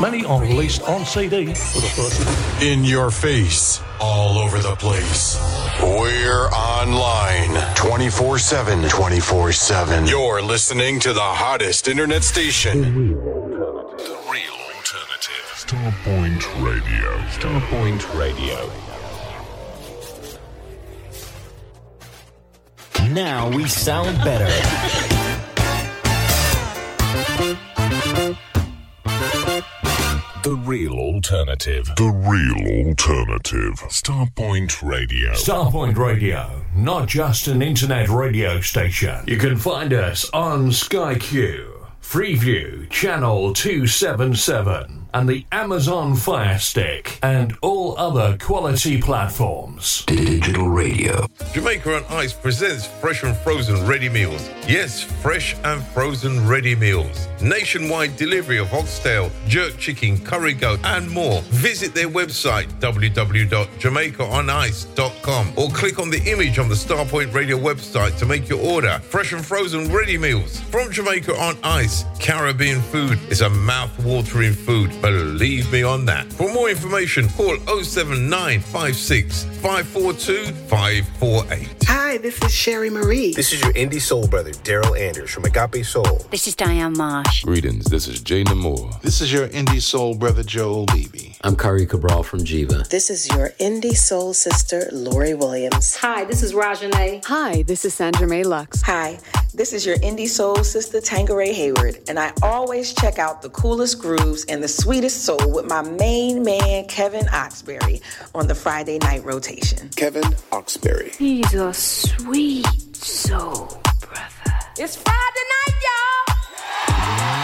Many are released on CD for the first time. In your face, all over the place. We're online 24 7. 24 7. You're listening to the hottest internet station. The real alternative. Starpoint Radio. Starpoint Radio. Now we sound better. The real alternative. The real alternative. Starpoint Radio. Starpoint Radio, not just an internet radio station. You can find us on Sky Q, Freeview, Channel 277 and the Amazon Fire Stick and all other quality platforms. Digital radio. Jamaica on Ice presents fresh and frozen ready meals. Yes, fresh and frozen ready meals. Nationwide delivery of oxtail, jerk chicken, curry goat, and more. Visit their website www.jamaicaonice.com or click on the image on the Starpoint Radio website to make your order. Fresh and frozen ready meals from Jamaica on Ice. Caribbean food is a mouth-watering food Believe me on that. For more information, call 07956 542 548. Hi, this is Sherry Marie. This is your indie soul brother, Daryl Anders from Agape Soul. This is Diane Marsh. Greetings, this is Jay Namor. This is your indie soul brother, Joel Levy. I'm Kari Cabral from Jiva. This is your indie soul sister, Lori Williams. Hi, this is Rajane. Hi, this is Sandra May Lux. Hi, this is your indie soul sister, Tangeray Hayward, and I always check out the coolest grooves and the sweetest soul with my main man, Kevin Oxberry, on the Friday night rotation. Kevin Oxberry. He's a sweet soul, brother. It's Friday night, y'all.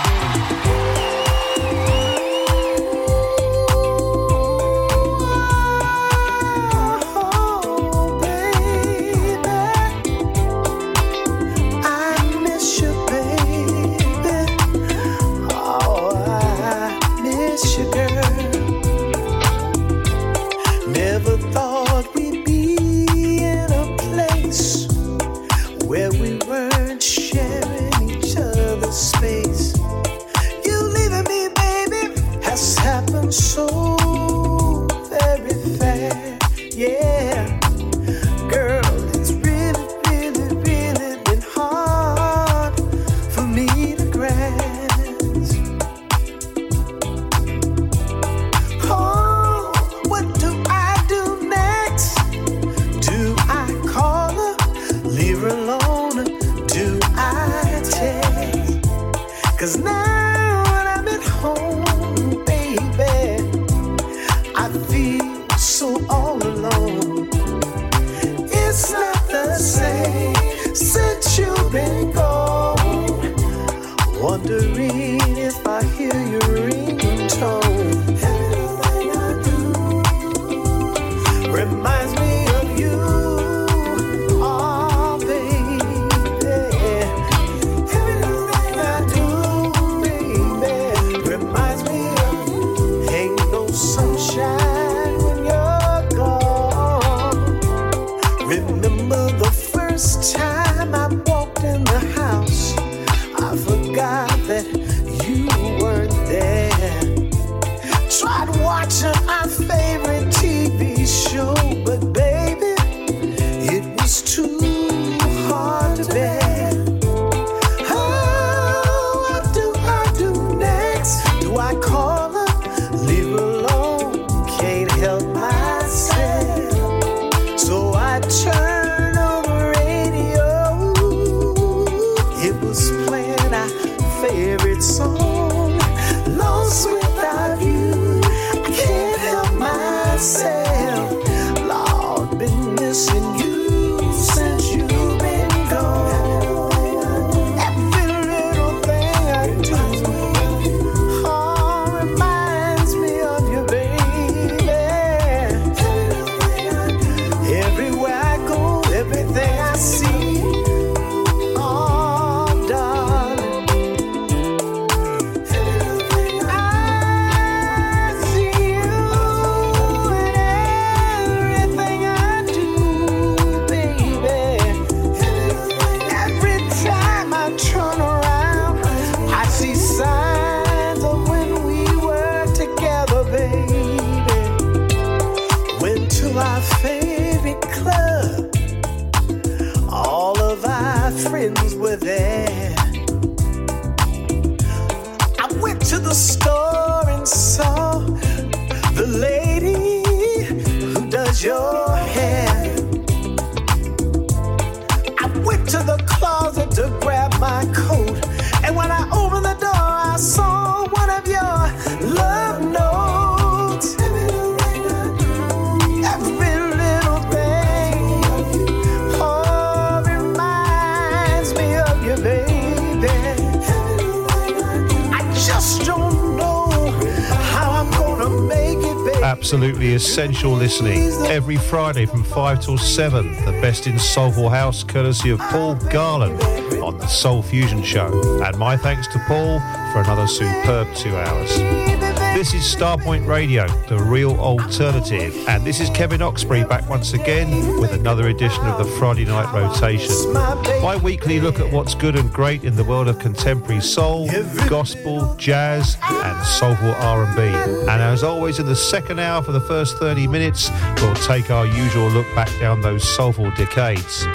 Essential listening every Friday from 5 till 7. The best in soulful house, courtesy of Paul Garland on the Soul Fusion Show. And my thanks to Paul for another superb two hours. This is Starpoint Radio, the real alternative. And this is Kevin Oxberry back once again with another edition of the Friday Night Rotation. My weekly look at what's good and great in the world of contemporary soul, gospel, jazz, and soulful R&B. And as always, in the second hour for the first 30 minutes, we'll take our usual look back down those soulful decades.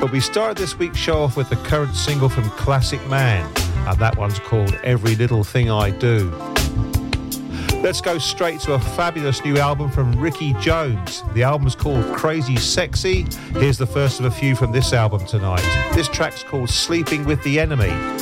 But we started this week's show off with the current single from Classic Man, and that one's called Every Little Thing I Do. Let's go straight to a fabulous new album from Ricky Jones. The album's called Crazy Sexy. Here's the first of a few from this album tonight. This track's called Sleeping with the Enemy.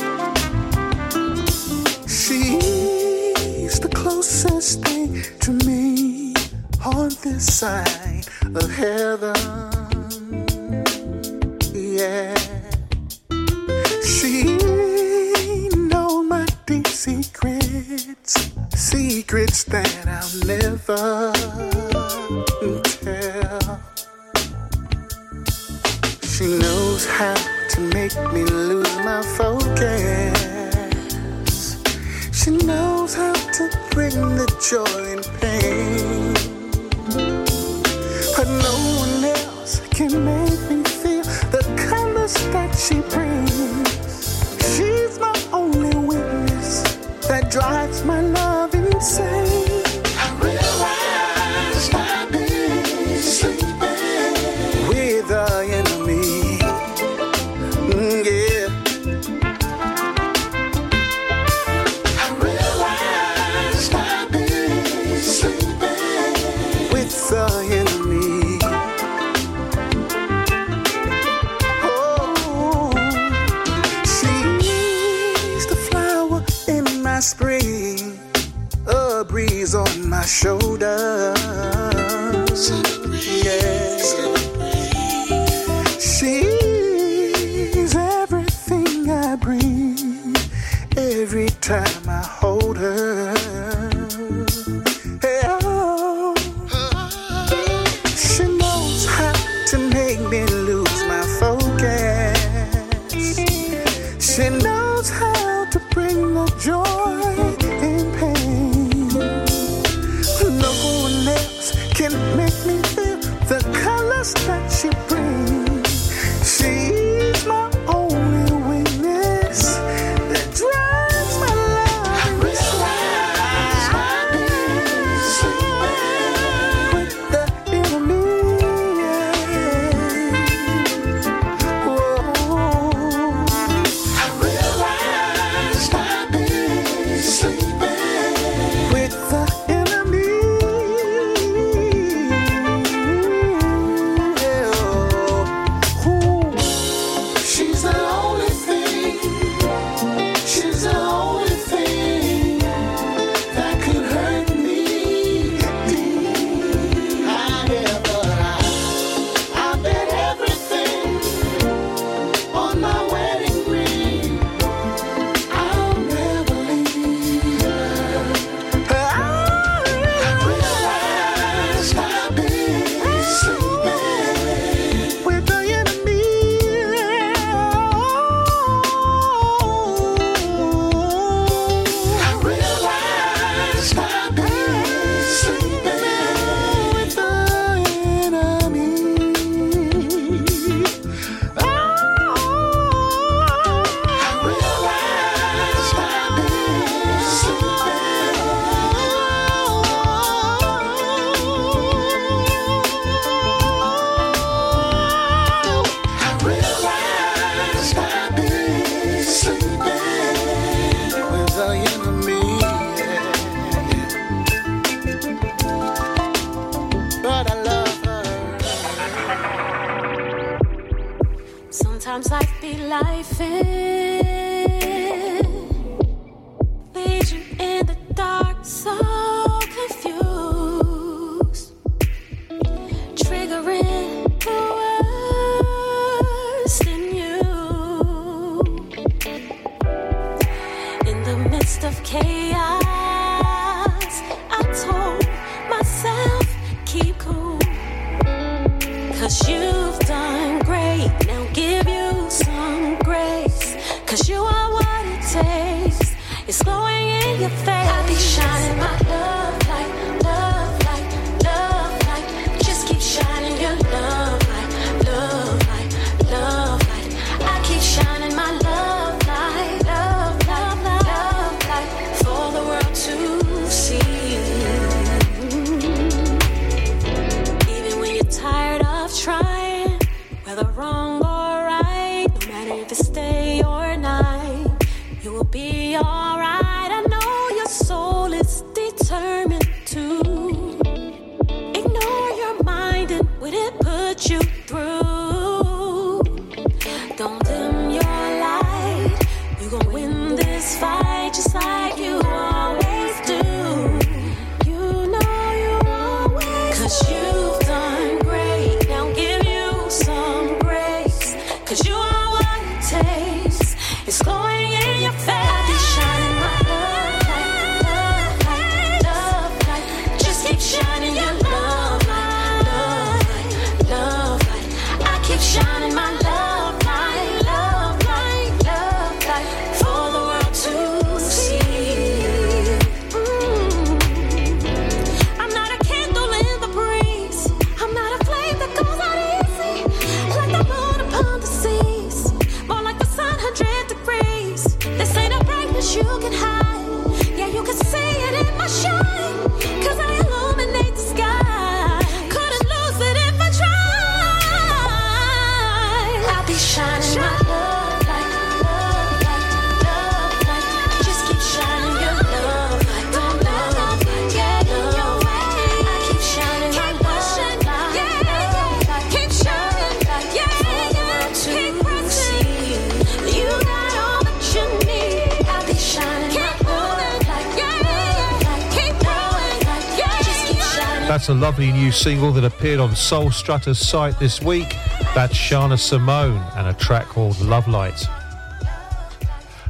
Lovely new single that appeared on Soul Strutter's site this week. That's Shana Simone and a track called Love Light.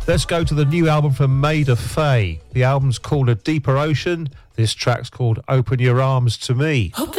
Let's go to the new album from Maida Faye. The album's called A Deeper Ocean. This track's called Open Your Arms to Me. Open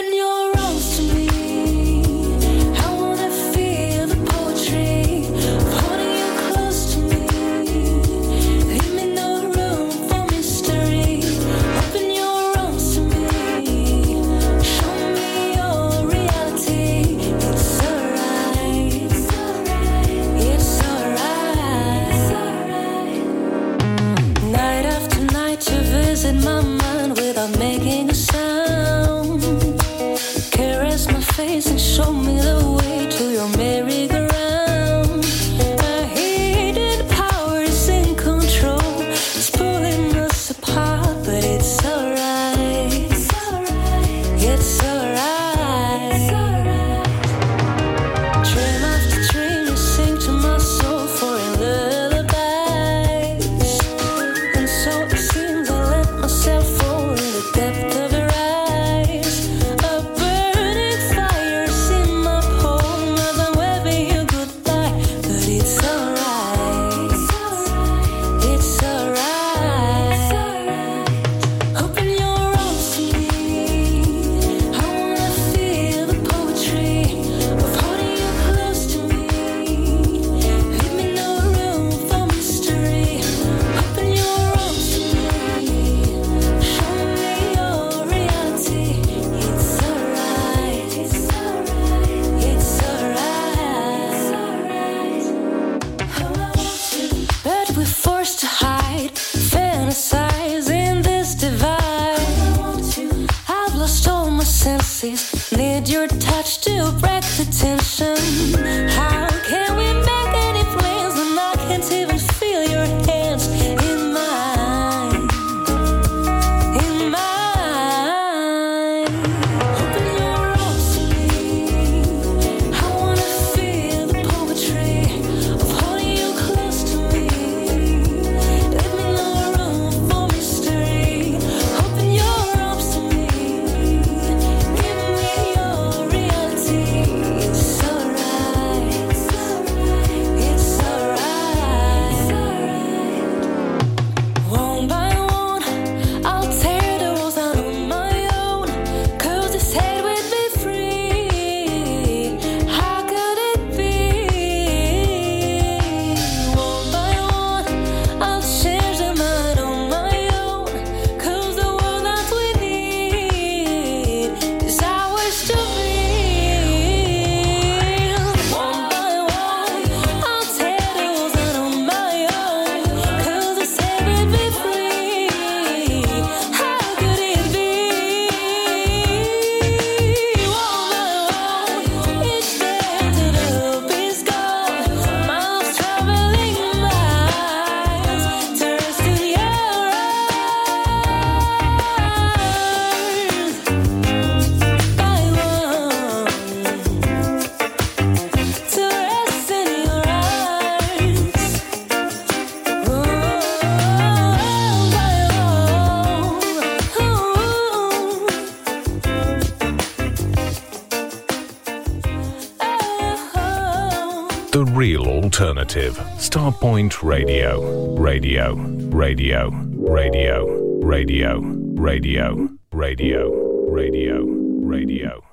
senses. Need your touch to break the tension. Alternative, Starpoint Radio, Radio, Radio, Radio, Radio, Radio, Radio, Radio, Radio.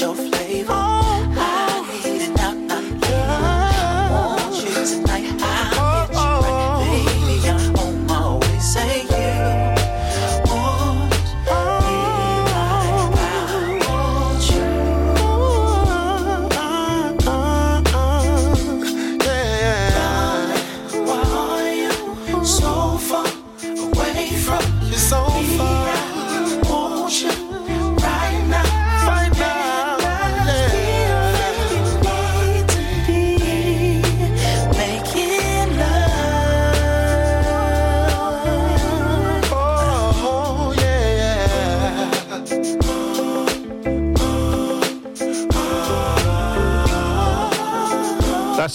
your flag.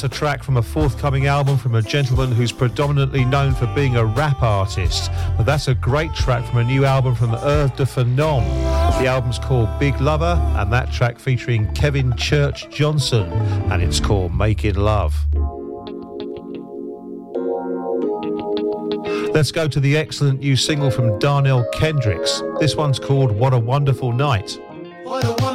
a track from a forthcoming album from a gentleman who's predominantly known for being a rap artist. But that's a great track from a new album from Earth de Phenom. The album's called Big Lover, and that track featuring Kevin Church Johnson, and it's called Making Love. Let's go to the excellent new single from Darnell Kendricks. This one's called What a Wonderful Night. What a wonderful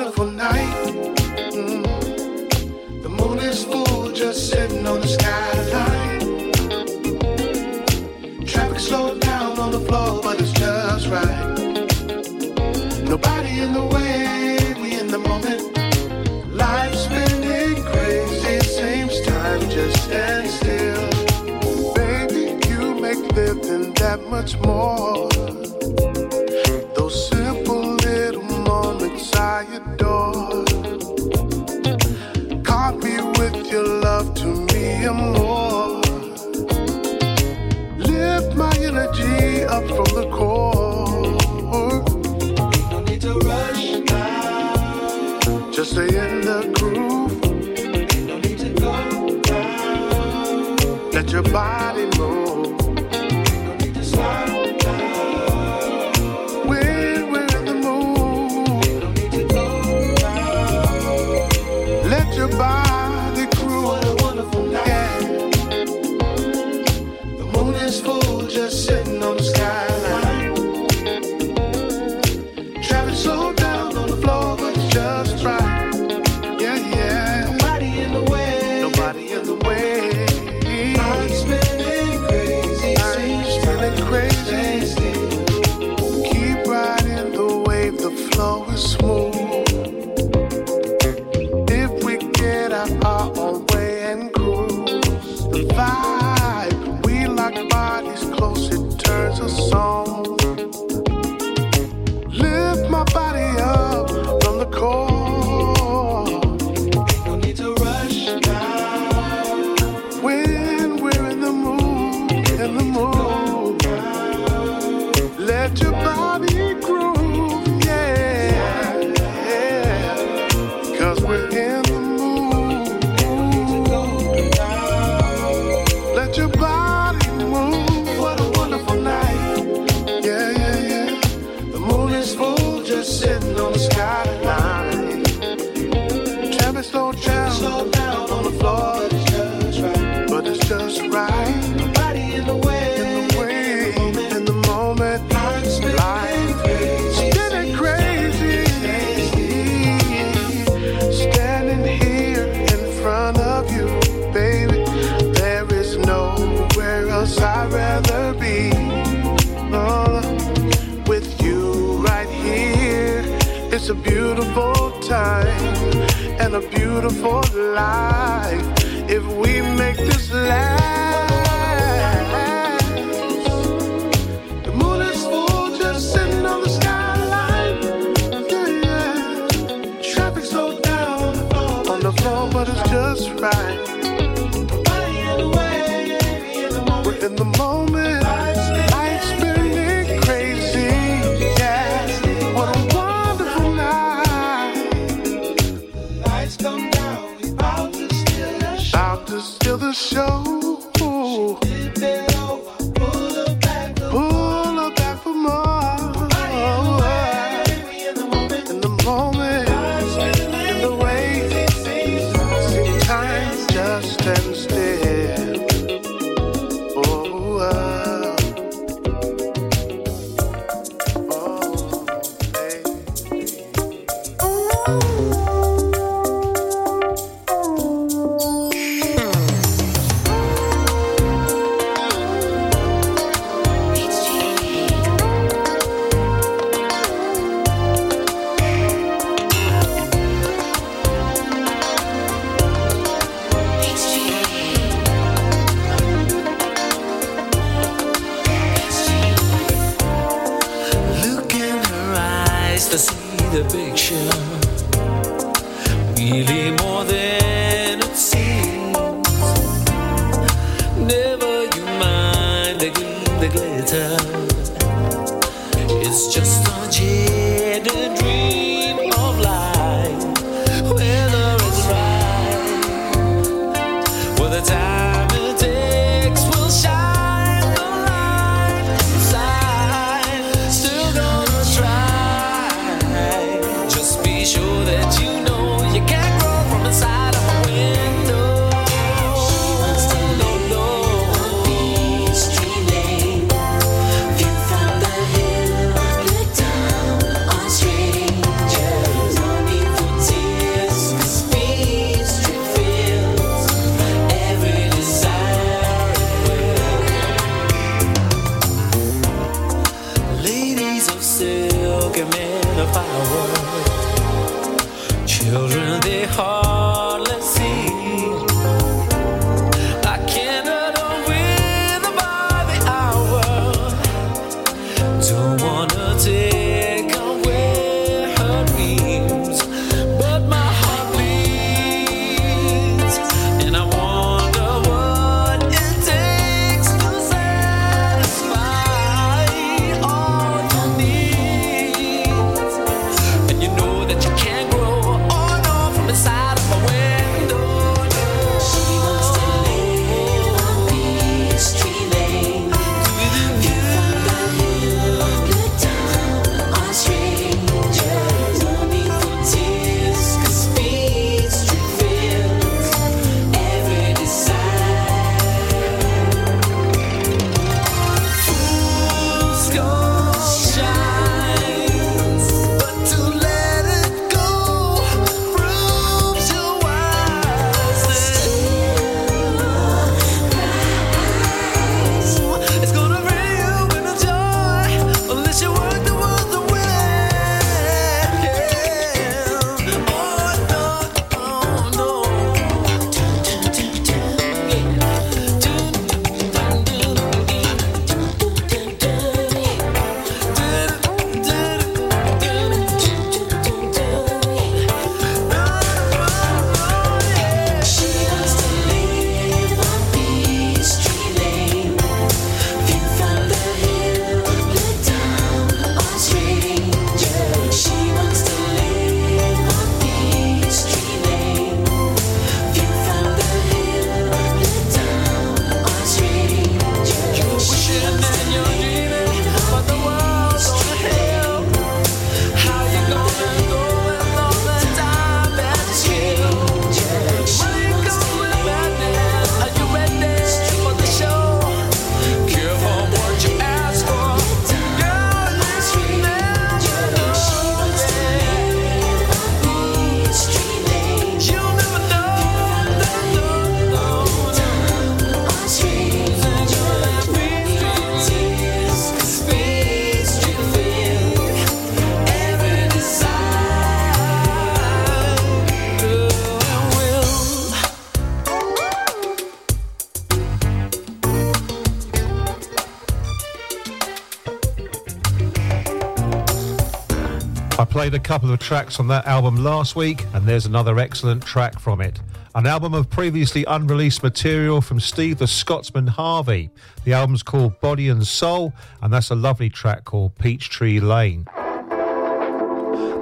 much more. and a beautiful life if we make this last. The moon is full, just sitting on the skyline. Yeah, yeah. Traffic slowed down on the floor, but it's just right. played a couple of tracks from that album last week, and there's another excellent track from it. An album of previously unreleased material from Steve the Scotsman Harvey. The album's called Body and Soul, and that's a lovely track called Peachtree Lane.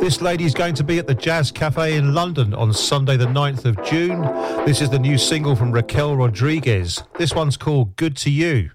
This lady is going to be at the Jazz Cafe in London on Sunday, the 9th of June. This is the new single from Raquel Rodriguez. This one's called Good to You.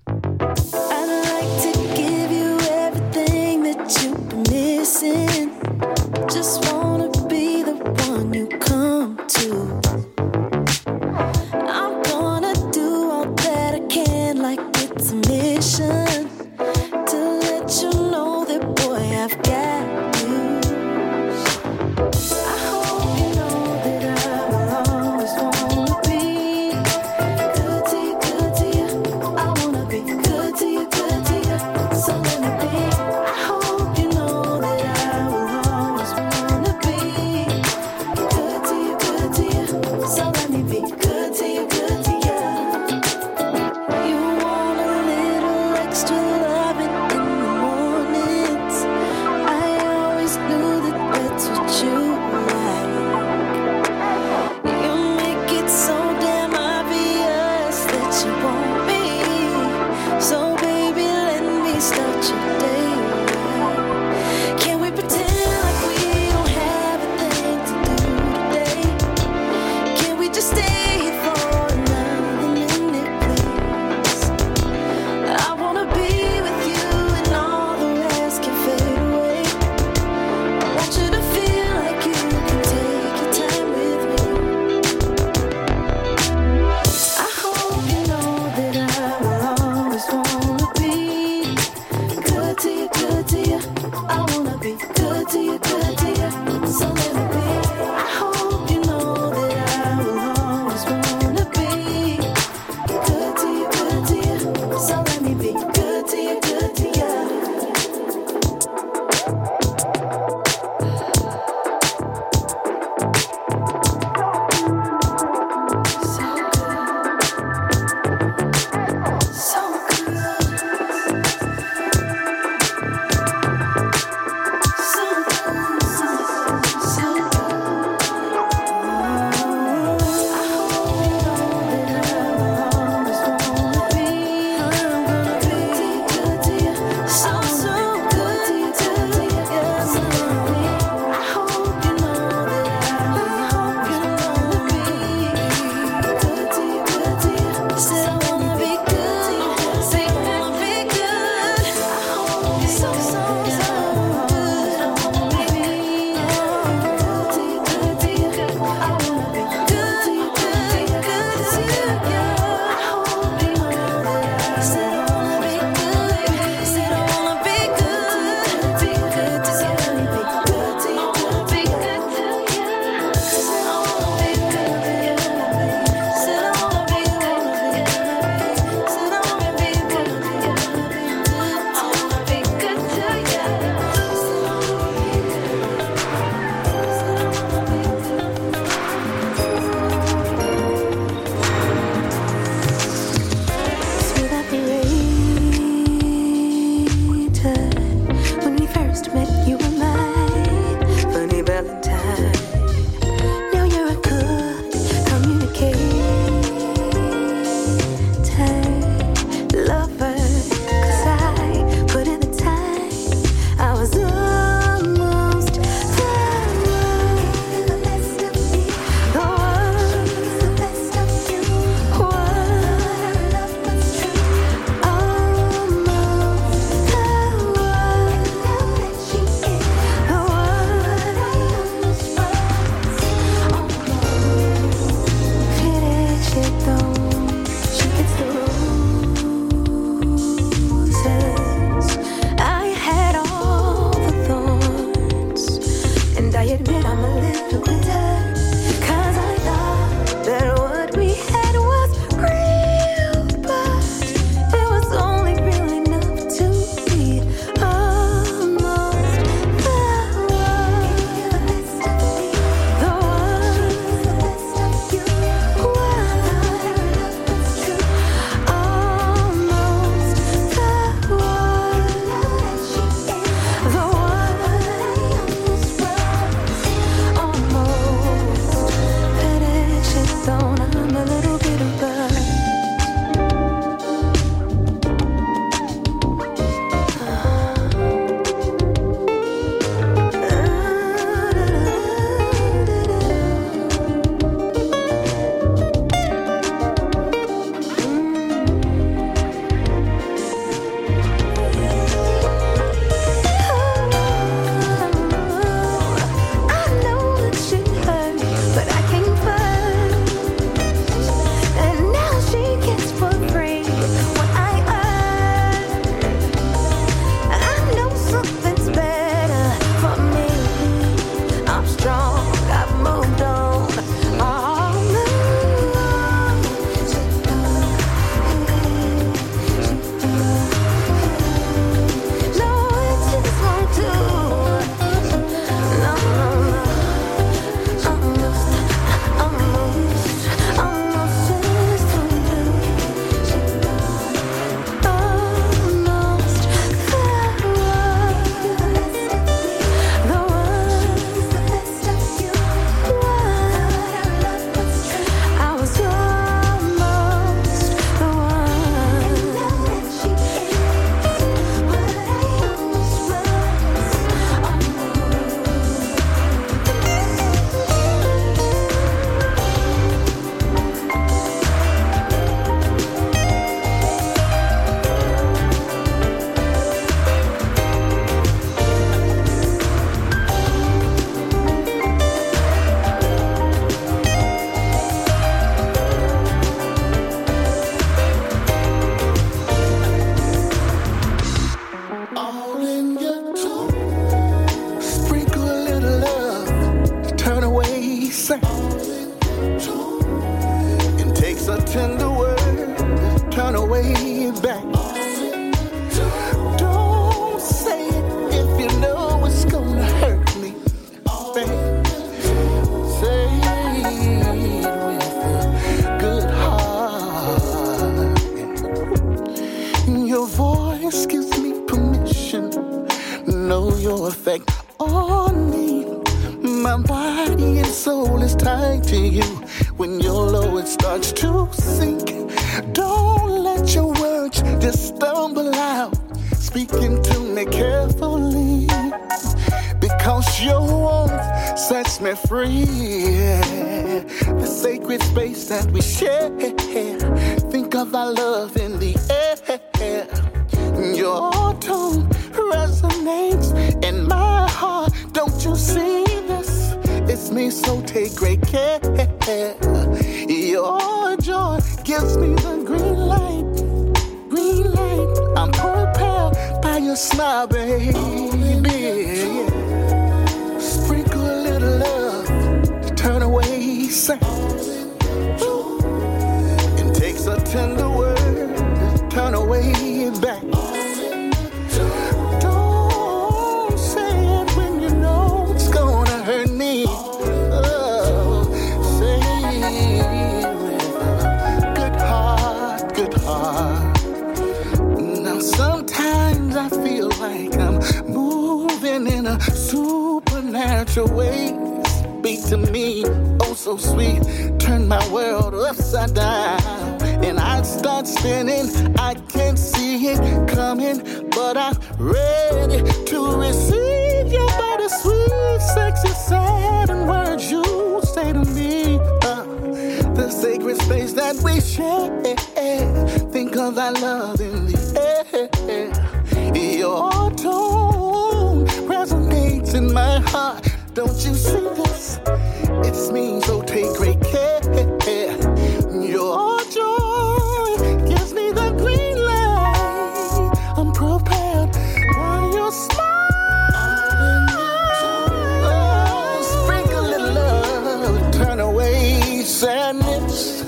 Sadness.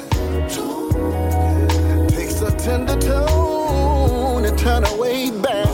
Takes a tender tone to turn away badness.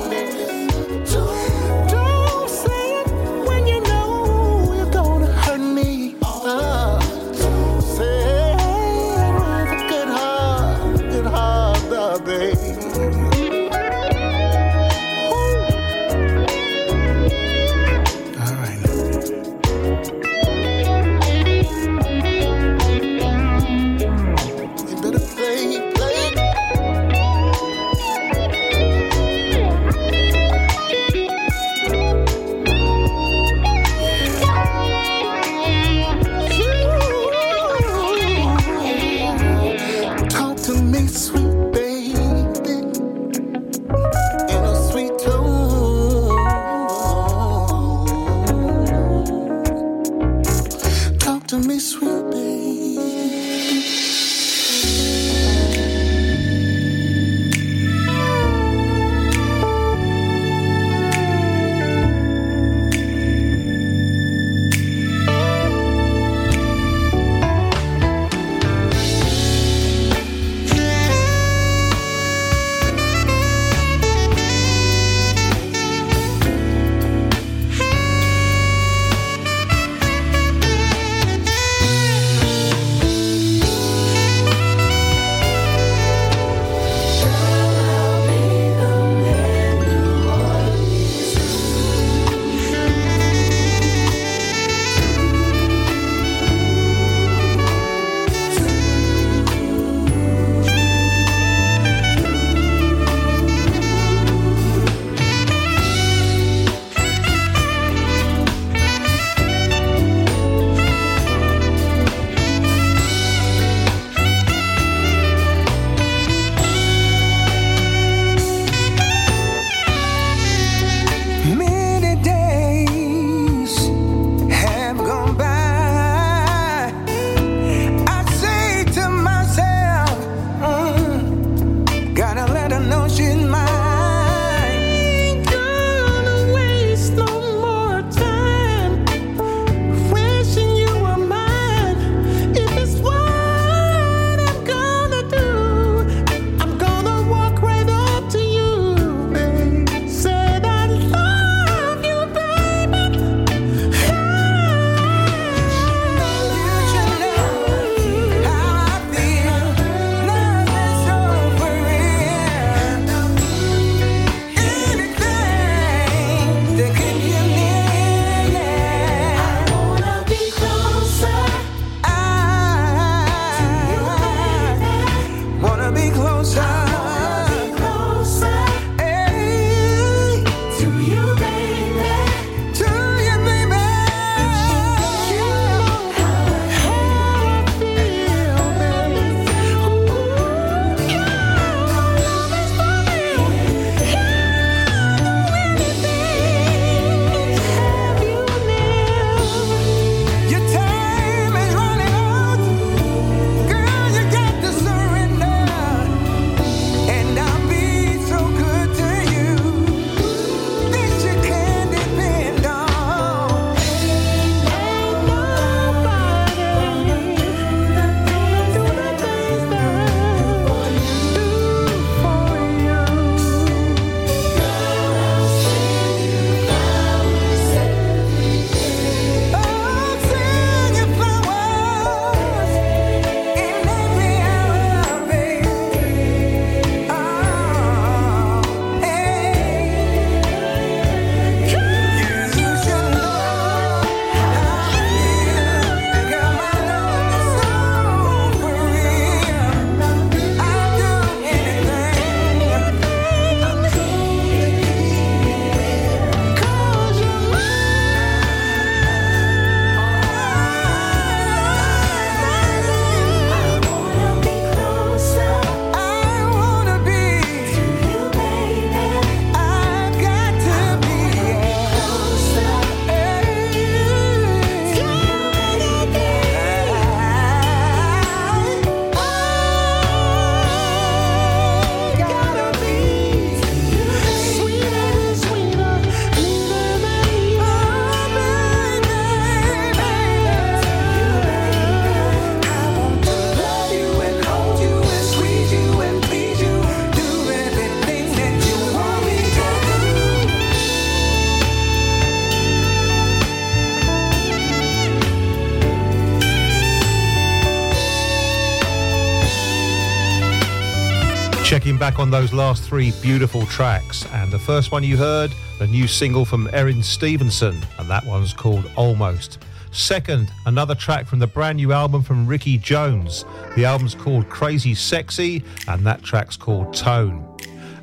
back on those last three beautiful tracks. And the first one you heard, the new single from Erin Stevenson, and that one's called Almost. Second, another track from the brand new album from Ricky Jones. The album's called Crazy Sexy, and that track's called Tone.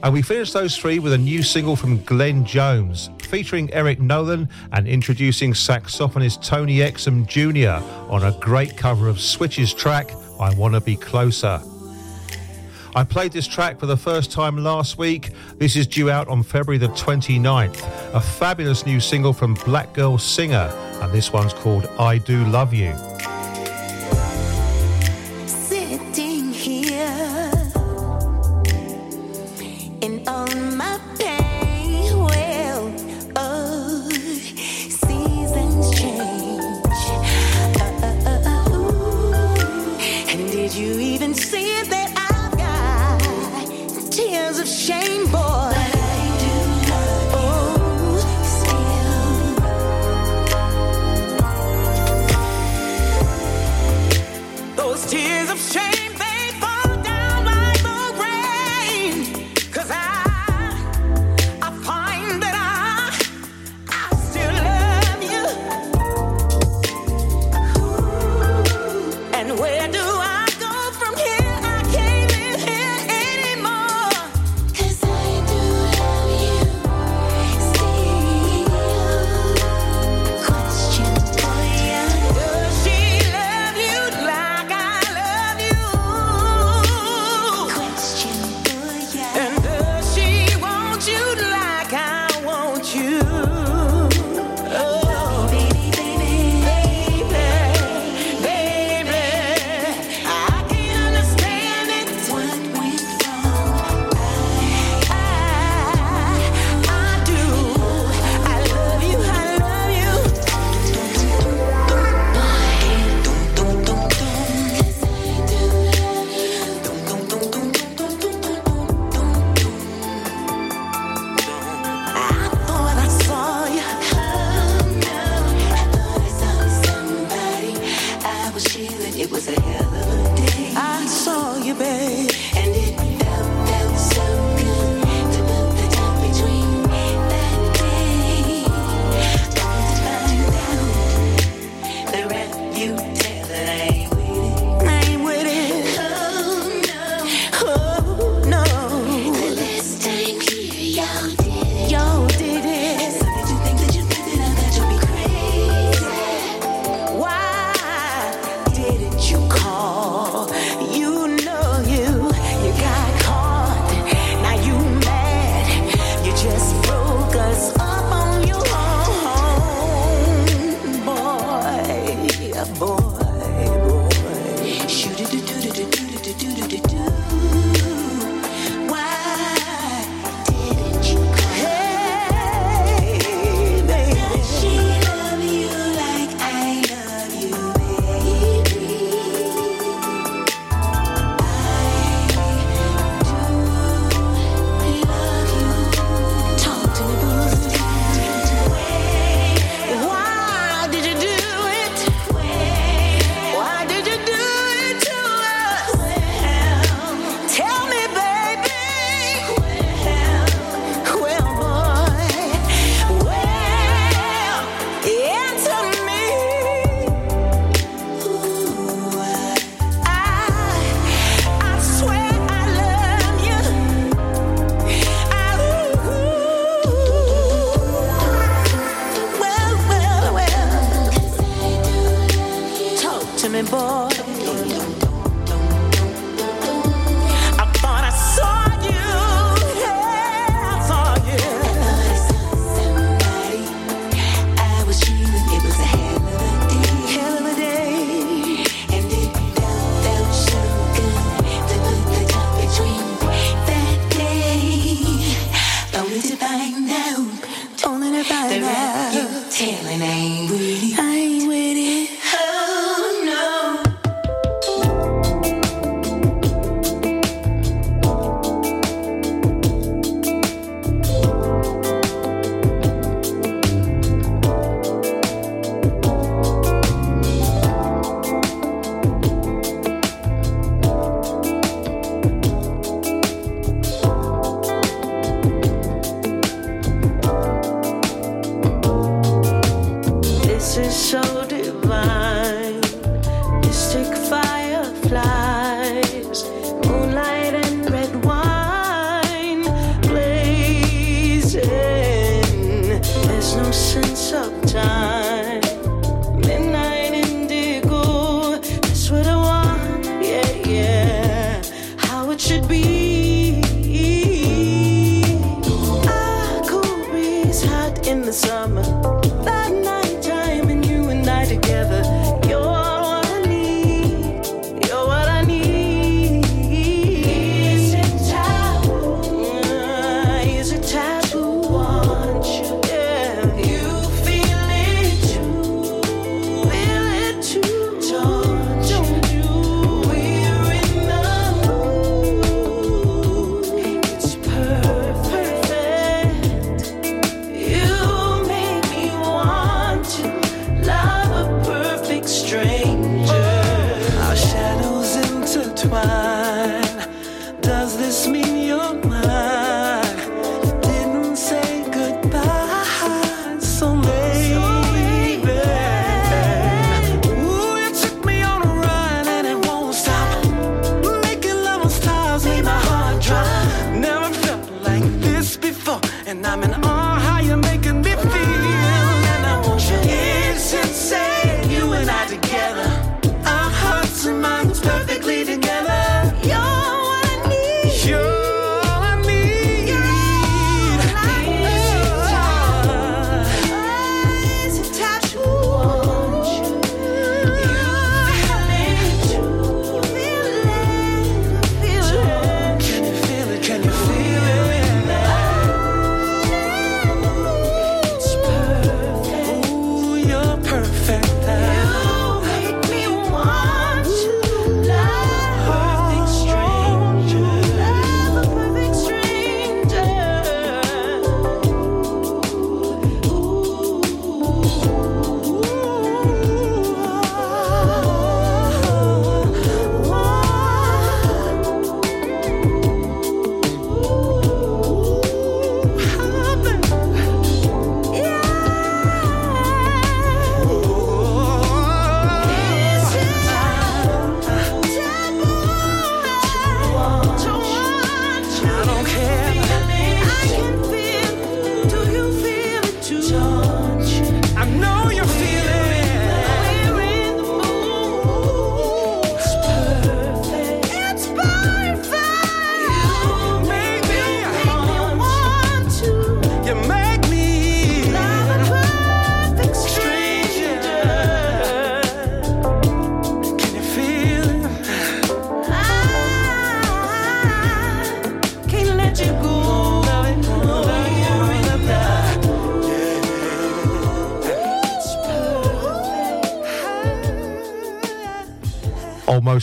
And we finished those three with a new single from Glenn Jones, featuring Eric Nolan and introducing saxophonist Tony Exum Jr. on a great cover of Switch's track, I Wanna Be Closer. I played this track for the first time last week. This is due out on February the 29th. A fabulous new single from Black Girl Singer, and this one's called I Do Love You.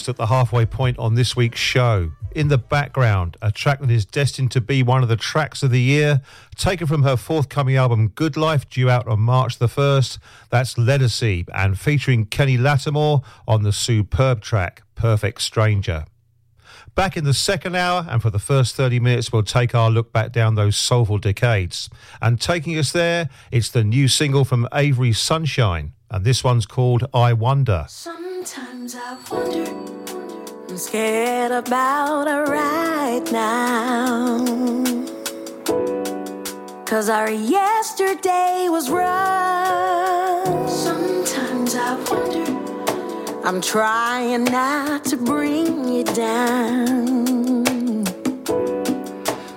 just at the halfway point on this week's show. In the background, a track that is destined to be one of the tracks of the year, taken from her forthcoming album Good Life, due out on March the 1st. That's Legacy, and featuring Kenny Lattimore on the superb track Perfect Stranger. Back in the second hour, and for the first 30 minutes, we'll take our look back down those soulful decades. And taking us there, it's the new single from Avery Sunshine, and this one's called I Wonder. Sometimes I wonder. I'm scared about it right now. Cause our yesterday was rough. Sometimes I wonder. I'm trying not to bring you down.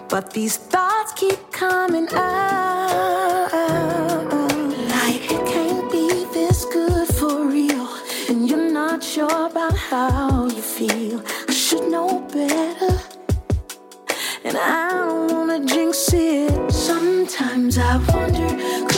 But these thoughts keep coming up. Like it can't be this good for real. And you're not sure about how. I don't wanna jinx it. Sometimes I wonder.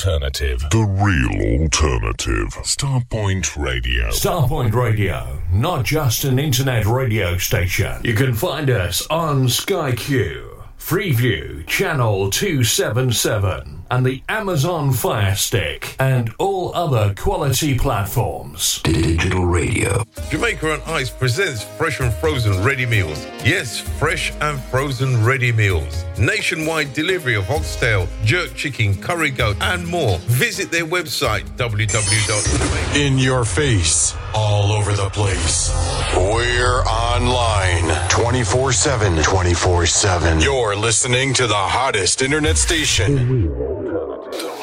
alternative. The real alternative. Starpoint Radio. Starpoint Radio, not just an internet radio station. You can find us on Sky Q, Freeview, Channel 277, and the Amazon Fire Stick, and all other quality platforms. Digital radio. Jamaica on Ice presents fresh and frozen ready meals. Yes, fresh and frozen ready meals. Nationwide delivery of oxtail, jerk chicken, curry goat, and more. Visit their website www. In your face, all over the place. We're online 24 7. 24 7. You're listening to the hottest internet station. The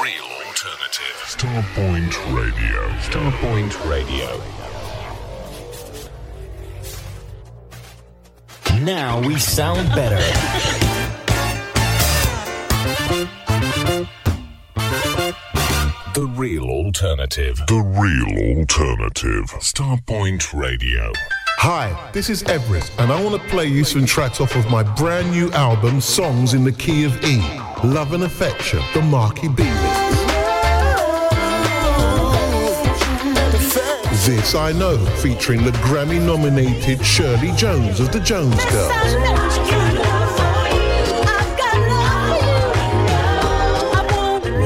real alternative. Starpoint Radio. Starpoint Radio. Now we sound better. The real alternative. The real alternative. Starpoint Radio. Hi, this is Everest, and I want to play you some tracks off of my brand new album, Songs in the Key of E. Love and Affection, the Marky B This I Know, featuring the Grammy nominated Shirley Jones of the Jones Girls.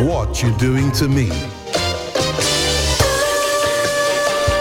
What You Doing to Me.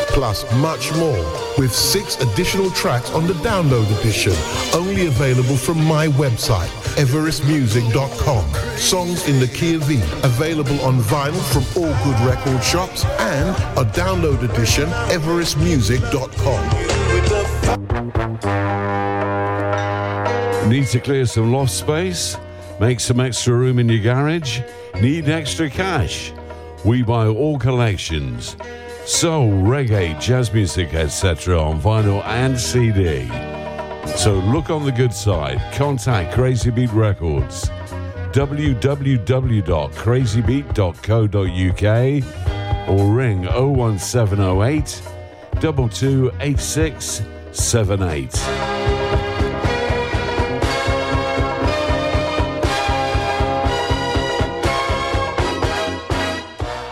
Plus much more, with six additional tracks on the download edition, only available from my website, everestmusic.com. Songs in the key of E, available on vinyl from all good record shops, and a download edition, everestmusic.com. Need to clear some loft space? Make some extra room in your garage? Need extra cash? We buy all collections. Soul, reggae, jazz music, etc. on vinyl and CD. So look on the good side. Contact Crazy Beat Records. www.crazybeat.co.uk or ring 01708 228678.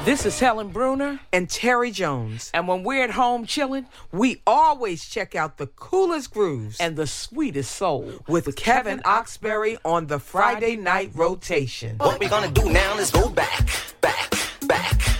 This is Helen Bruner and Terry Jones. And when we're at home chilling, we always check out the coolest grooves and the sweetest soul with Kevin Oxberry on the Friday night rotation. What we gonna do now is go back, back, back, back, back,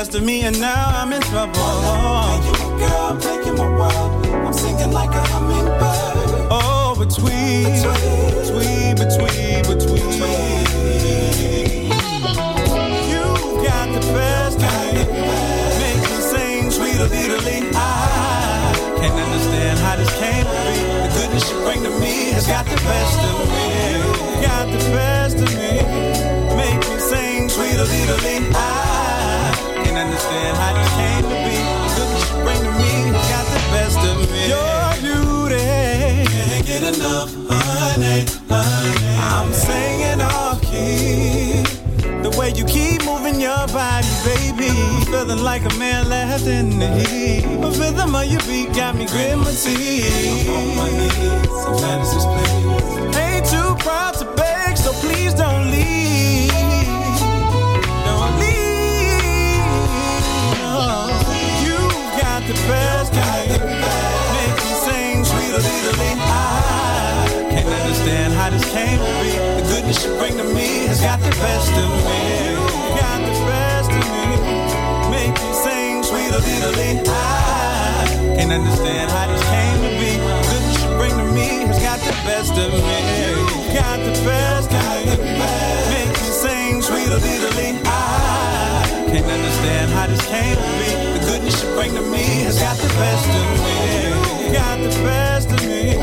best of me, and now me. Make me sing sweetly. I can't understand how this came to be. The goodness you bring to me has got the best of me. Got the best of me. Make me sing sweetly. I can't understand how this came to be. The goodness you bring to me has got the best of me. Got the best of me. Make me sing sweetly. I can't understand how this came to be. The goodness you bring to me has got the best of me. Got the best of me.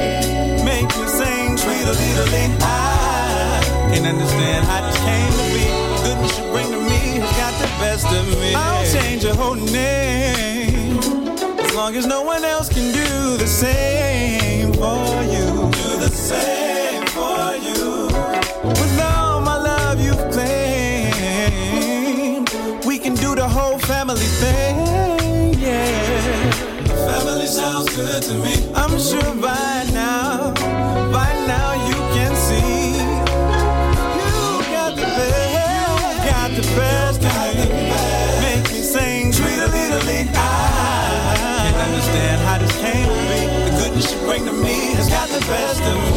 Make me sing sweetly. I can't understand how this came to be. The goodness you bring to me has got the best of me. I'll change your whole name. As long as no one else can do the same for you. Do the same family thing, yeah. Family sounds good to me. I'm sure by now, by now you can see. You got the best, you got the best me. Make me sing sweetly. I can't understand how this came to be. The goodness you bring to me has got the best of me.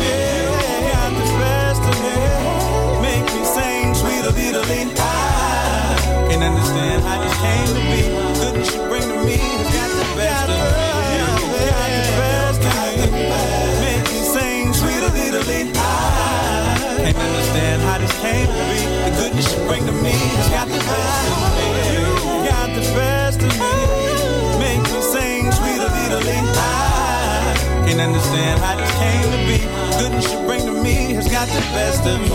To be. The goodness you bring to me has got the best of me. Got the best of me. Make me sing sweetly. I can't understand how this came to be. The goodness you bring to me has got the best of me.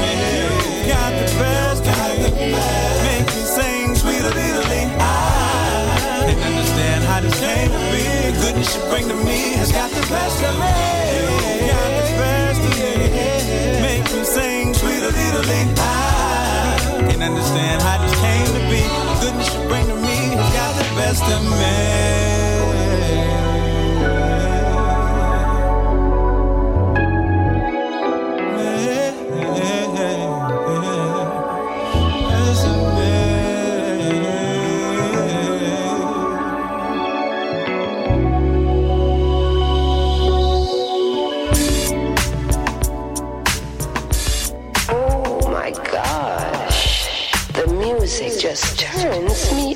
Got the best of me. Make me sing sweetly. I can't understand how this came to be. The goodness you bring to me has got the best of me. Sweetly. I can't understand how this came to be. The goodness you bring to me has got the best of me. transmission.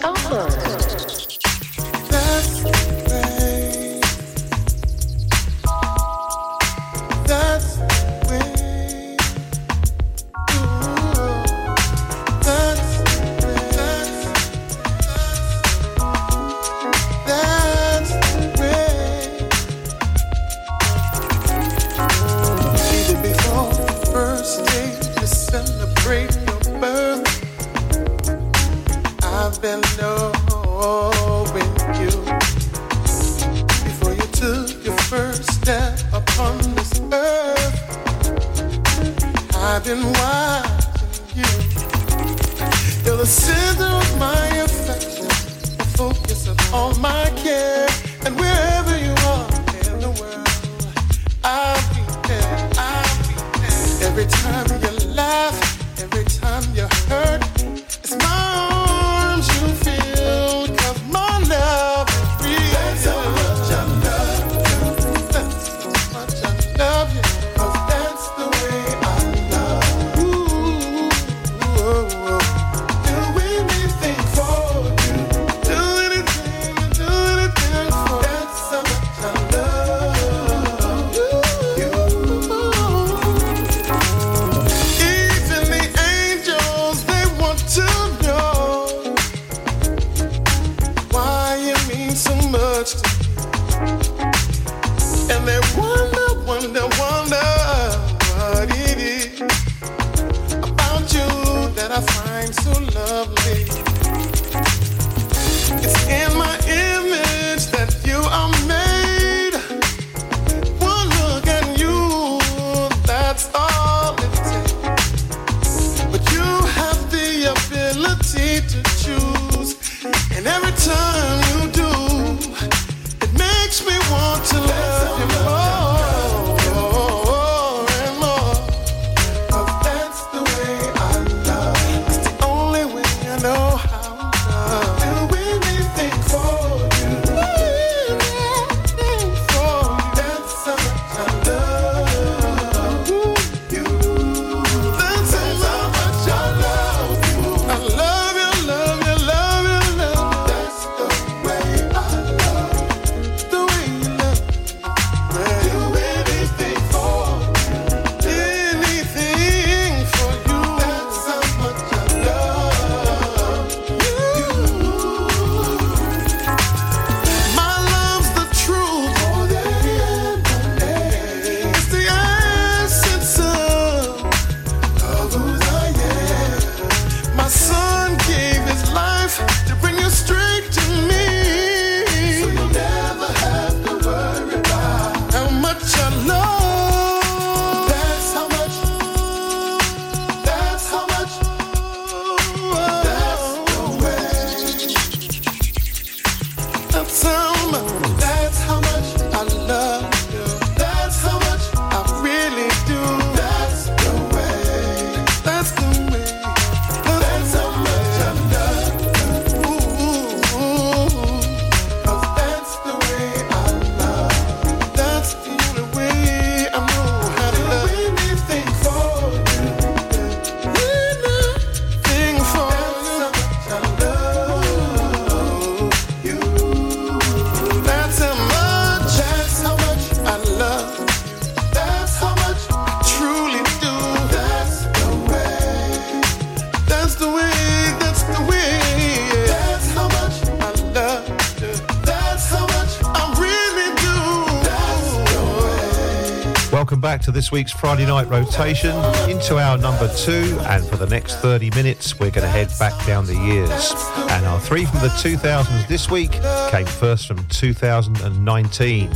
this week's Friday night rotation into our number two, and for the next 30 minutes, we're going to head back down the years. And our three from the 2000s this week came first from 2019.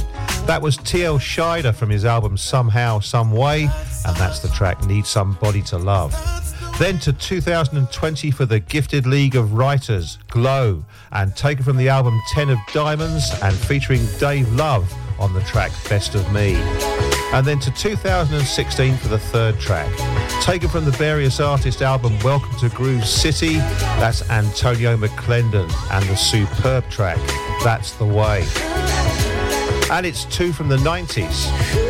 That was T.L. Scheider from his album Somehow, Some Way, and that's the track Need Somebody to Love. Then to 2020 for the Gifted League of Writers, Glow, and taken from the album Ten of Diamonds and featuring Dave Love on the track Best of Me and then to 2016 for the third track. Taken from the various artist album Welcome to Groove City, that's Antonio McClendon, and the superb track, That's the Way. And it's two from the 90s.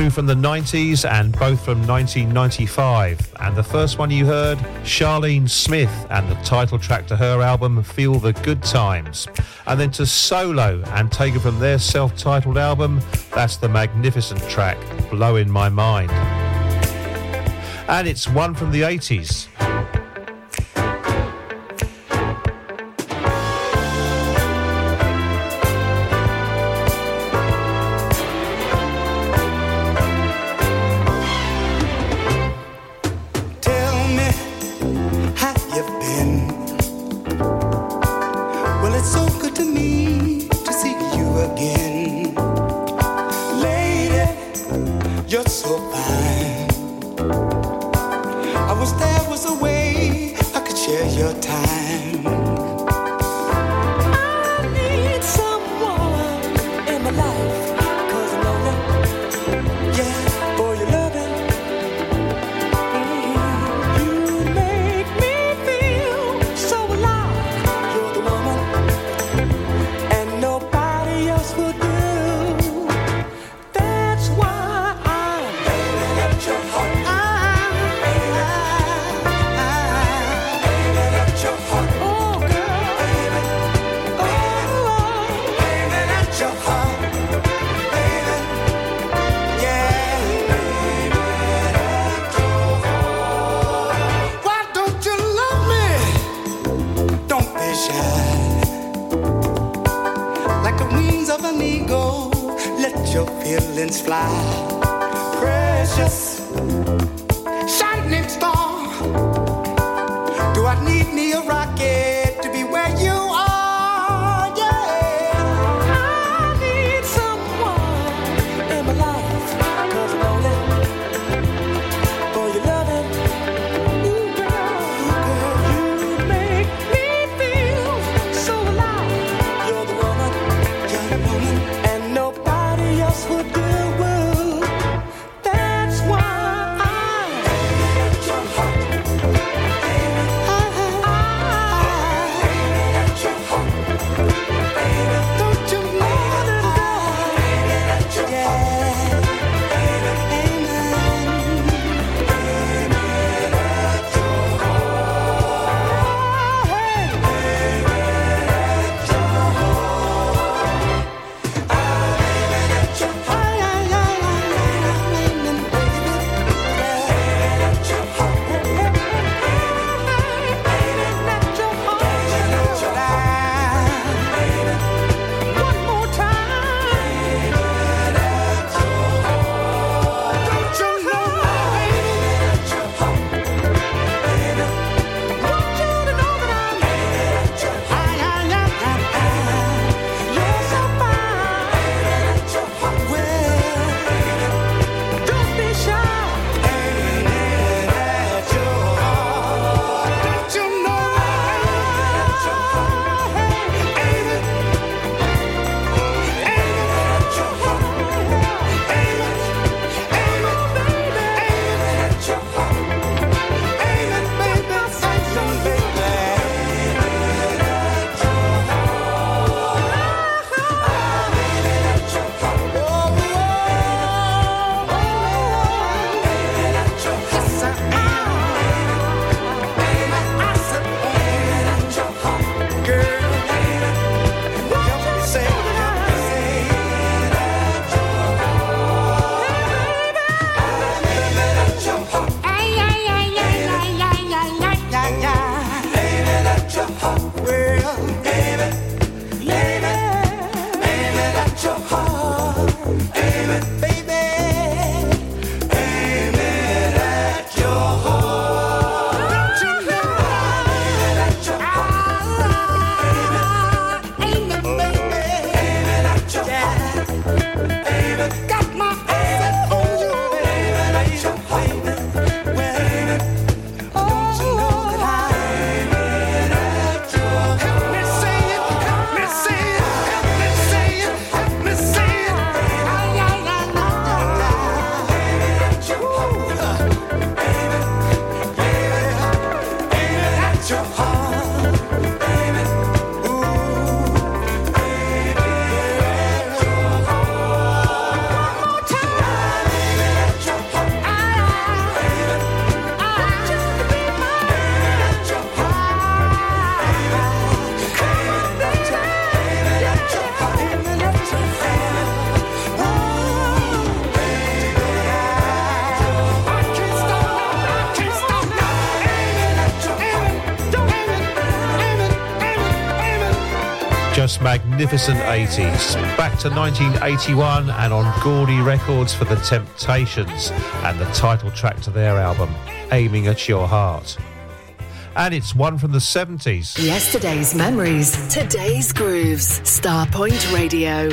two from the 90s and both from 1995. And the first one you heard, Charlene Smith and the title track to her album, Feel the Good Times. And then to Solo and taken from their self titled album, that's the magnificent track, blowing My Mind. And it's one from the 80s. magnificent 80s, back to 1981 and on Gordy Records for The Temptations and the title track to their album, Aiming at Your Heart. And it's one from the 70s. Yesterday's memories, today's grooves. Starpoint Radio.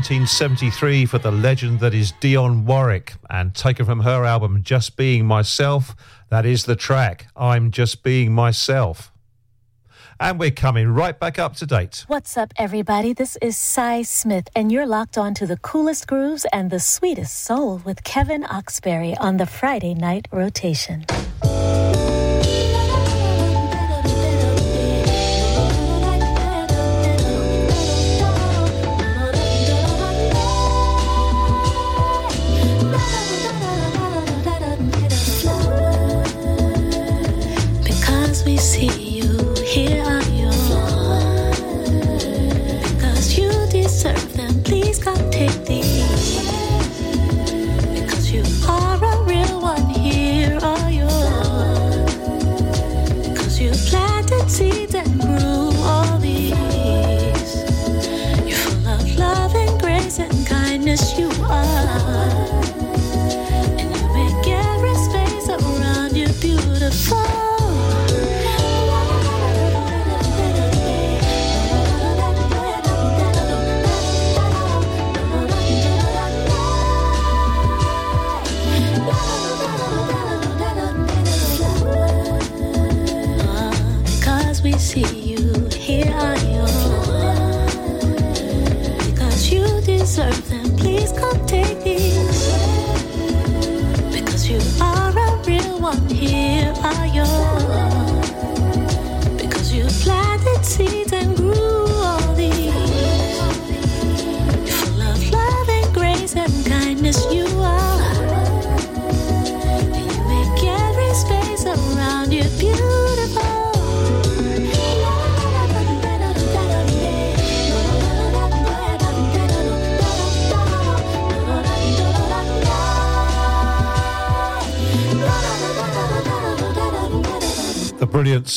1973 for the legend that is Dionne Warwick, and taken from her album Just Being Myself, that is the track I'm Just Being Myself. And we're coming right back up to date. What's up, everybody? This is Sy Smith, and you're locked on to the coolest grooves and the sweetest soul with Kevin Oxberry on the Friday night rotation.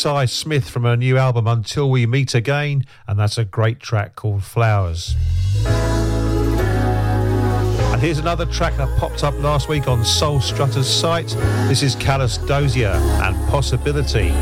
Sy Smith from her new album Until We Meet Again, and that's a great track called Flowers. And here's another track that popped up last week on Soulstrutter's site. This is Callus Dozier and Possibility.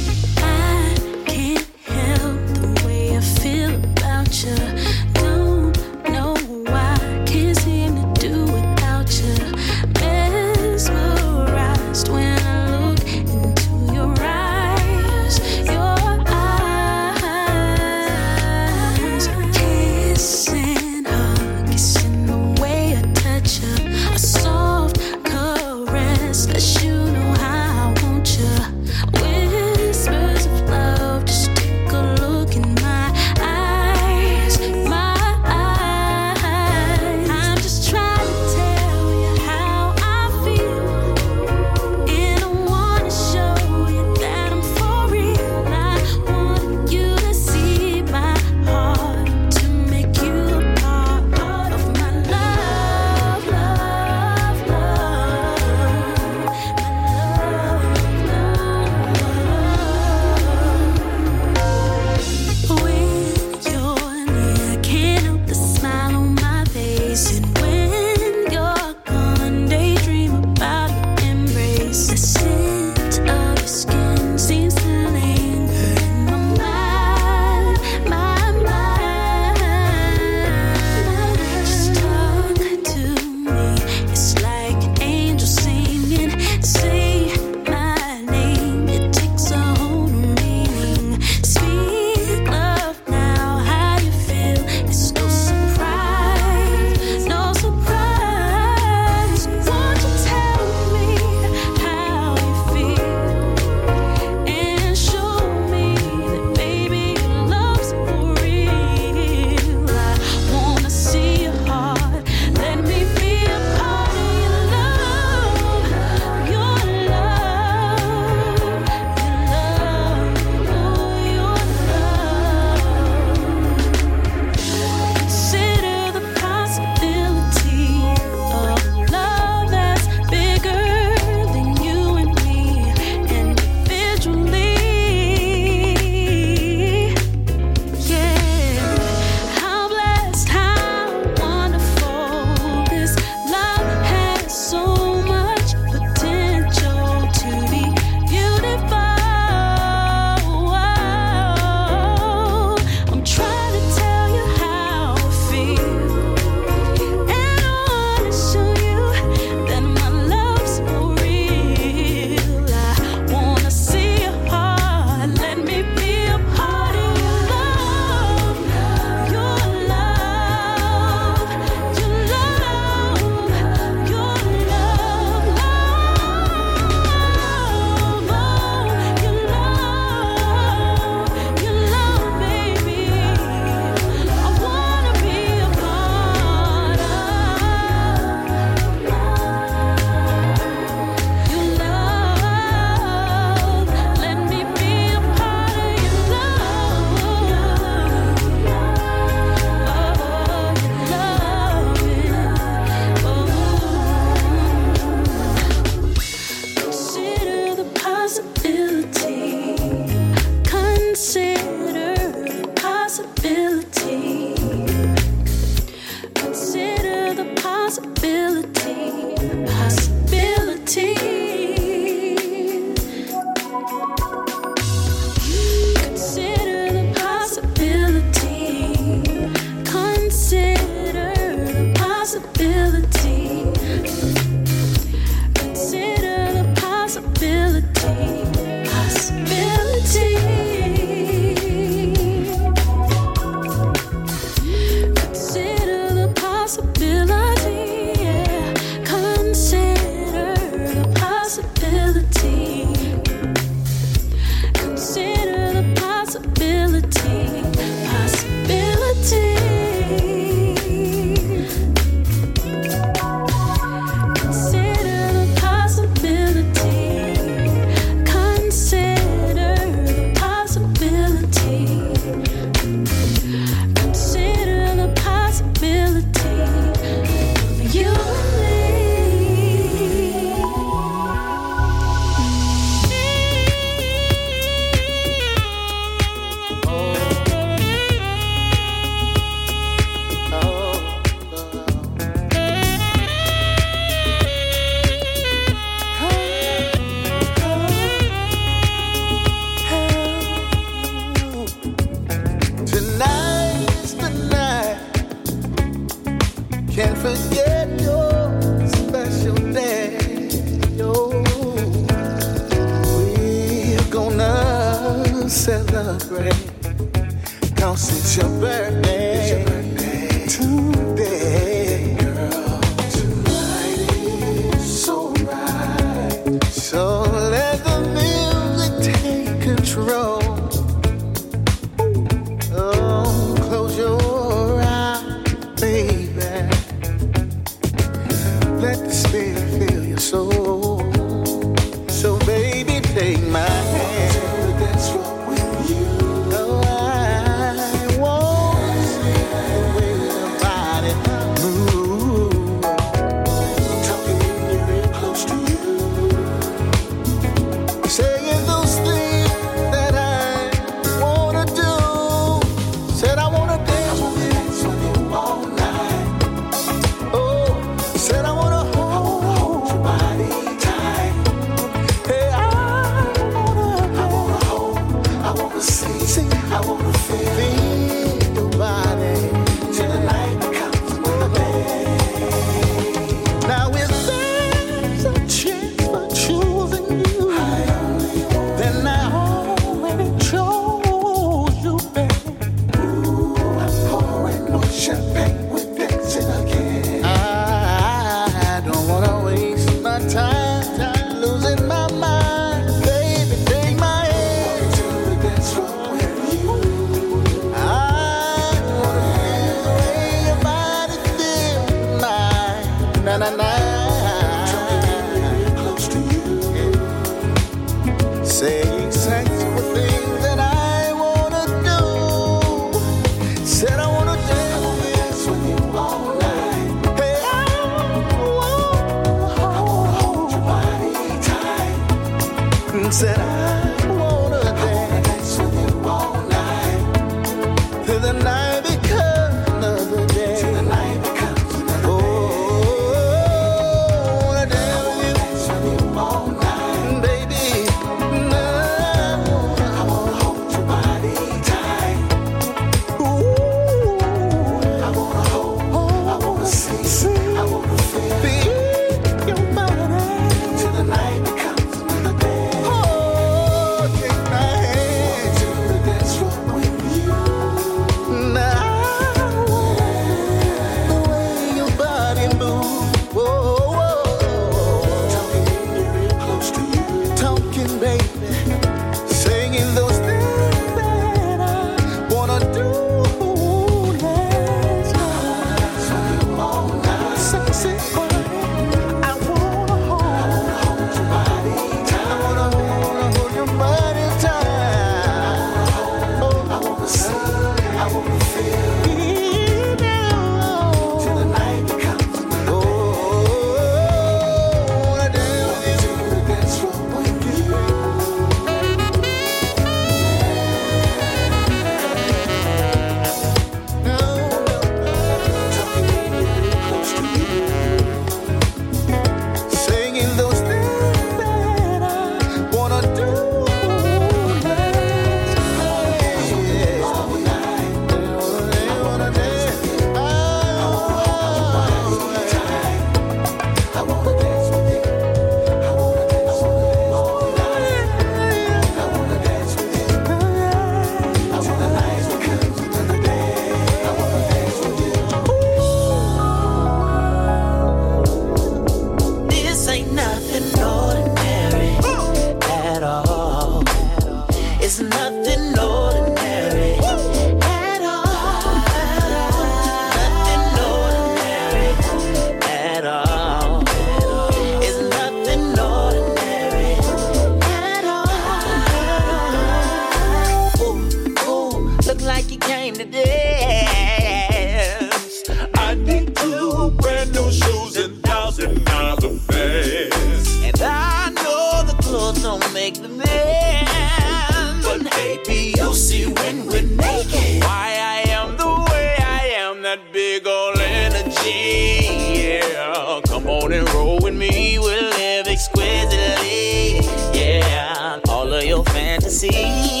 Your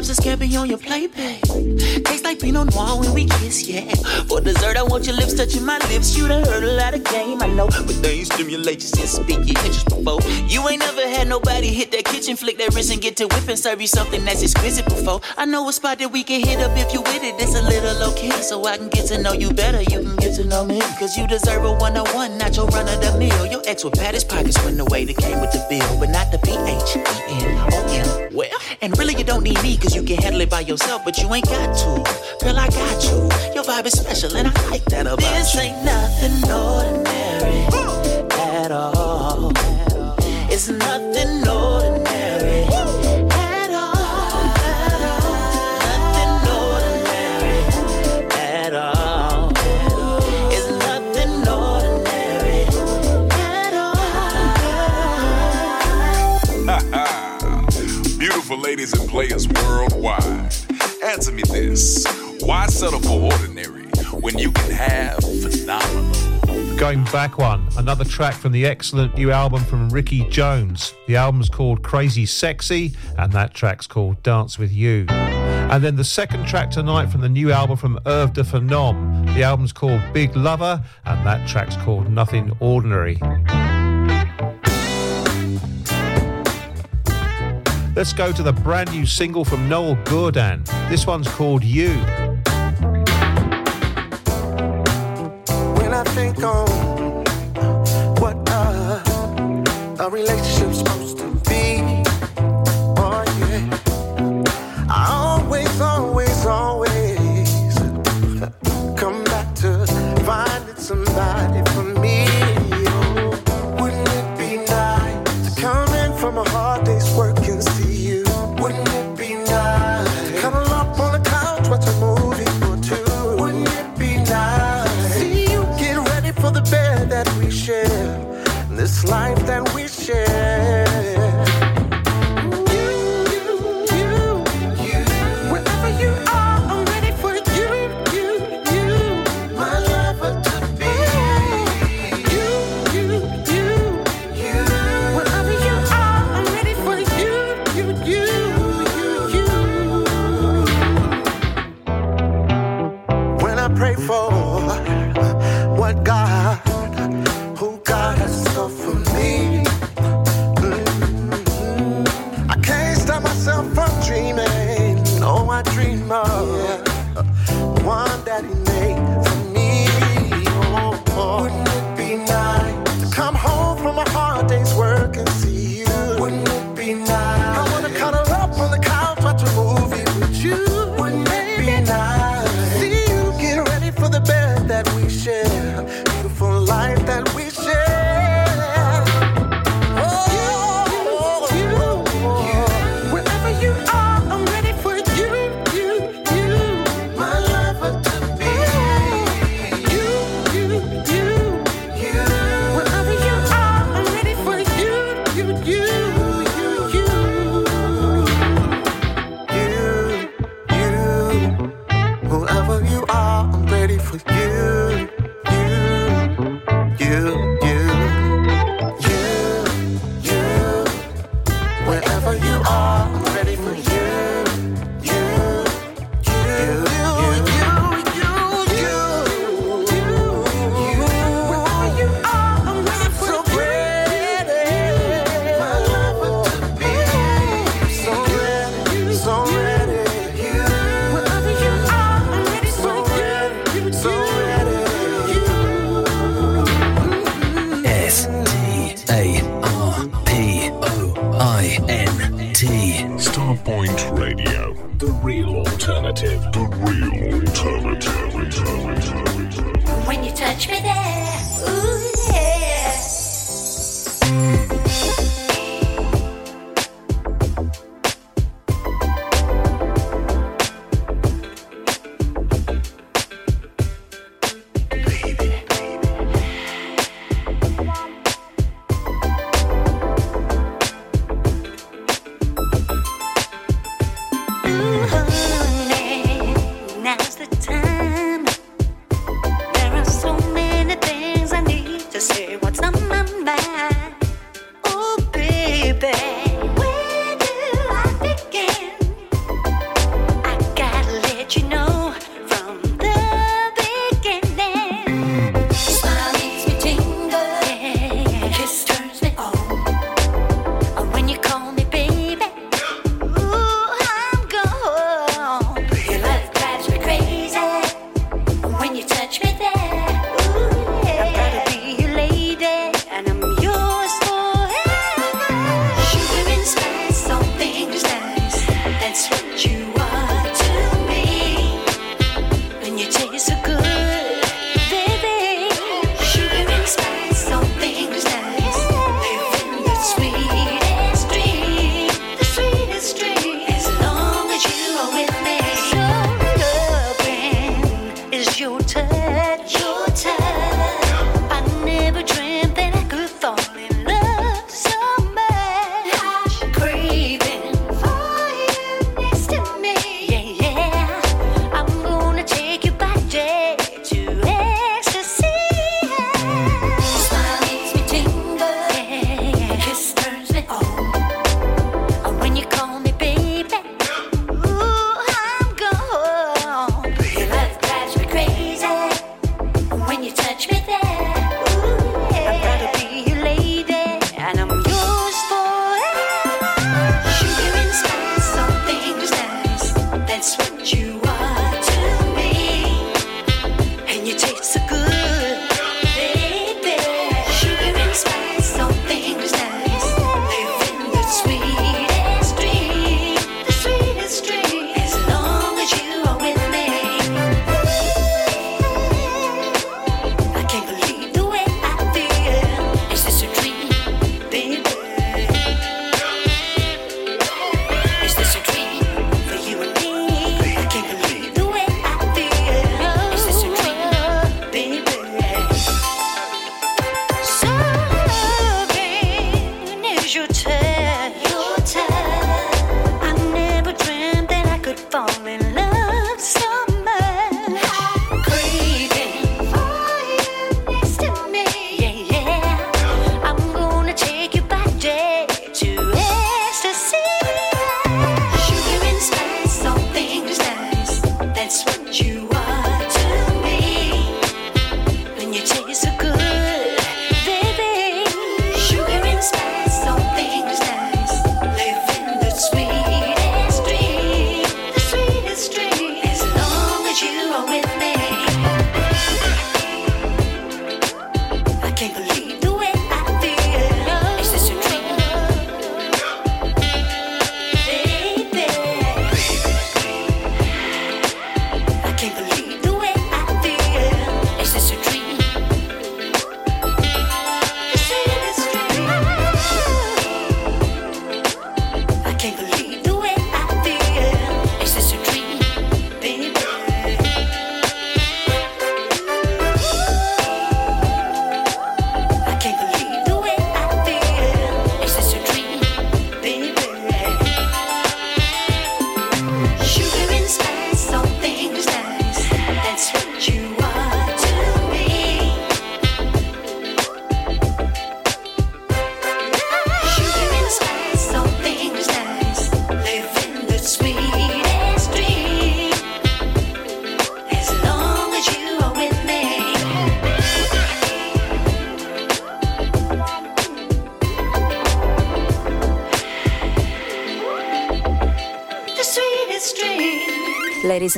Lobster scampi on your plate, babe. Tastes like Pinot Noir when we kiss, yeah. For dessert, I want your lips touching my lips. You done heard a lot of game, I know. But they ain't stimulate you since speak your interest before. You ain't never had nobody hit that kitchen, flick that wrist and get to whip and serve you something that's exquisite before. I know a spot that we can hit up if you with it. It's a little low key, so I can get to know you better. You can get to know me. Cause you deserve a one on one, not your run of the mill. Your ex with pat his pockets when the way that came with the bill, but not the P H E N O M. Well, and really you don't need me cause you can handle it by yourself, but you ain't got to. Girl, I got you. Your vibe is special and I like that about this you. This ain't nothing ordinary at all. It's nothing ordinary. Ladies and players worldwide. Answer me this. Why settle for ordinary when you can have phenomenal? Going back one, another track from the excellent new album from Ricky Jones. The album's called Crazy Sexy, and that track's called Dance with You. And then the second track tonight from the new album from Irv Da Phenom. The album's called Big Lover, and that track's called Nothing Ordinary. Let's go to the brand new single from Noel Gourdin. This one's called You. when I think on what relationship's life that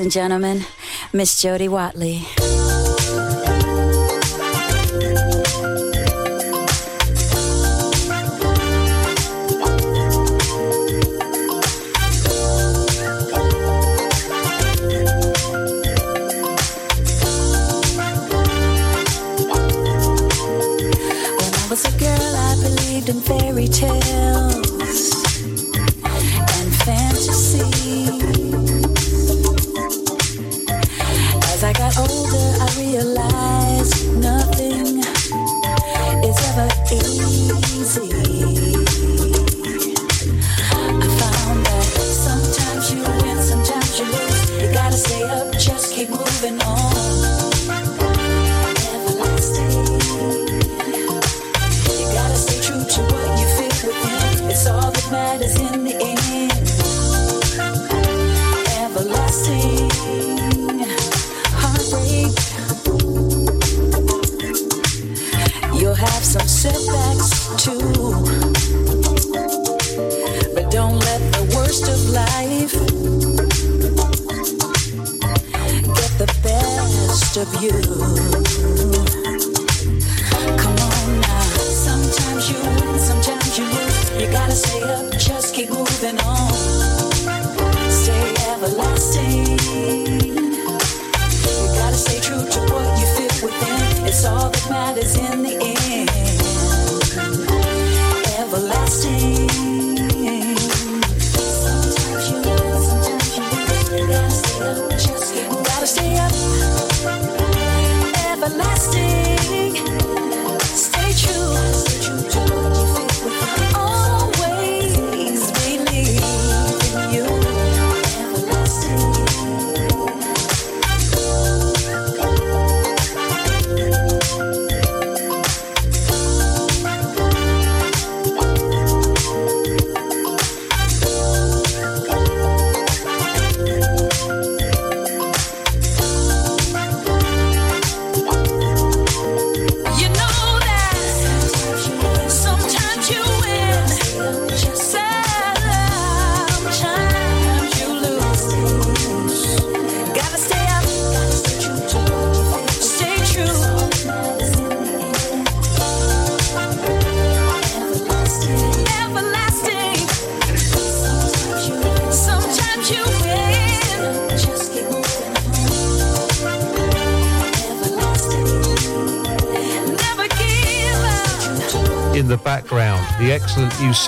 and gentlemen, Miss Jody Watley. When I was a girl, I believed in fairy tales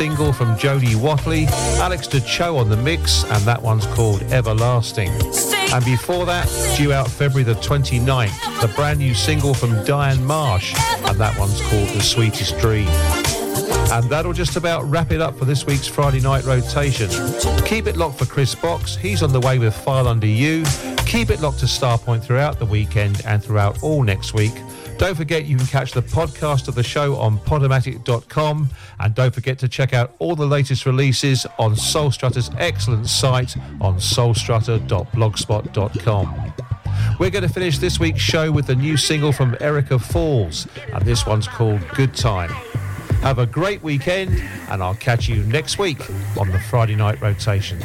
single from Jody Watley, Alex DeCho on the mix, and that one's called Everlasting. And before that, due out February the 29th, the brand new single from Diane Marsh, and that one's called The Sweetest Dream. And that'll just about wrap it up for this week's Friday night rotation. Keep it locked for Chris Box. He's on the way with File Under You. Keep it locked to Starpoint throughout the weekend and throughout all next week. Don't forget you can catch the podcast of the show on podomatic.com and don't forget to check out all the latest releases on Soulstrutter's excellent site on soulstrutter.blogspot.com. We're going to finish this week's show with the new single from Erica Falls and this one's called Good Time. Have a great weekend and I'll catch you next week on the Friday night rotation.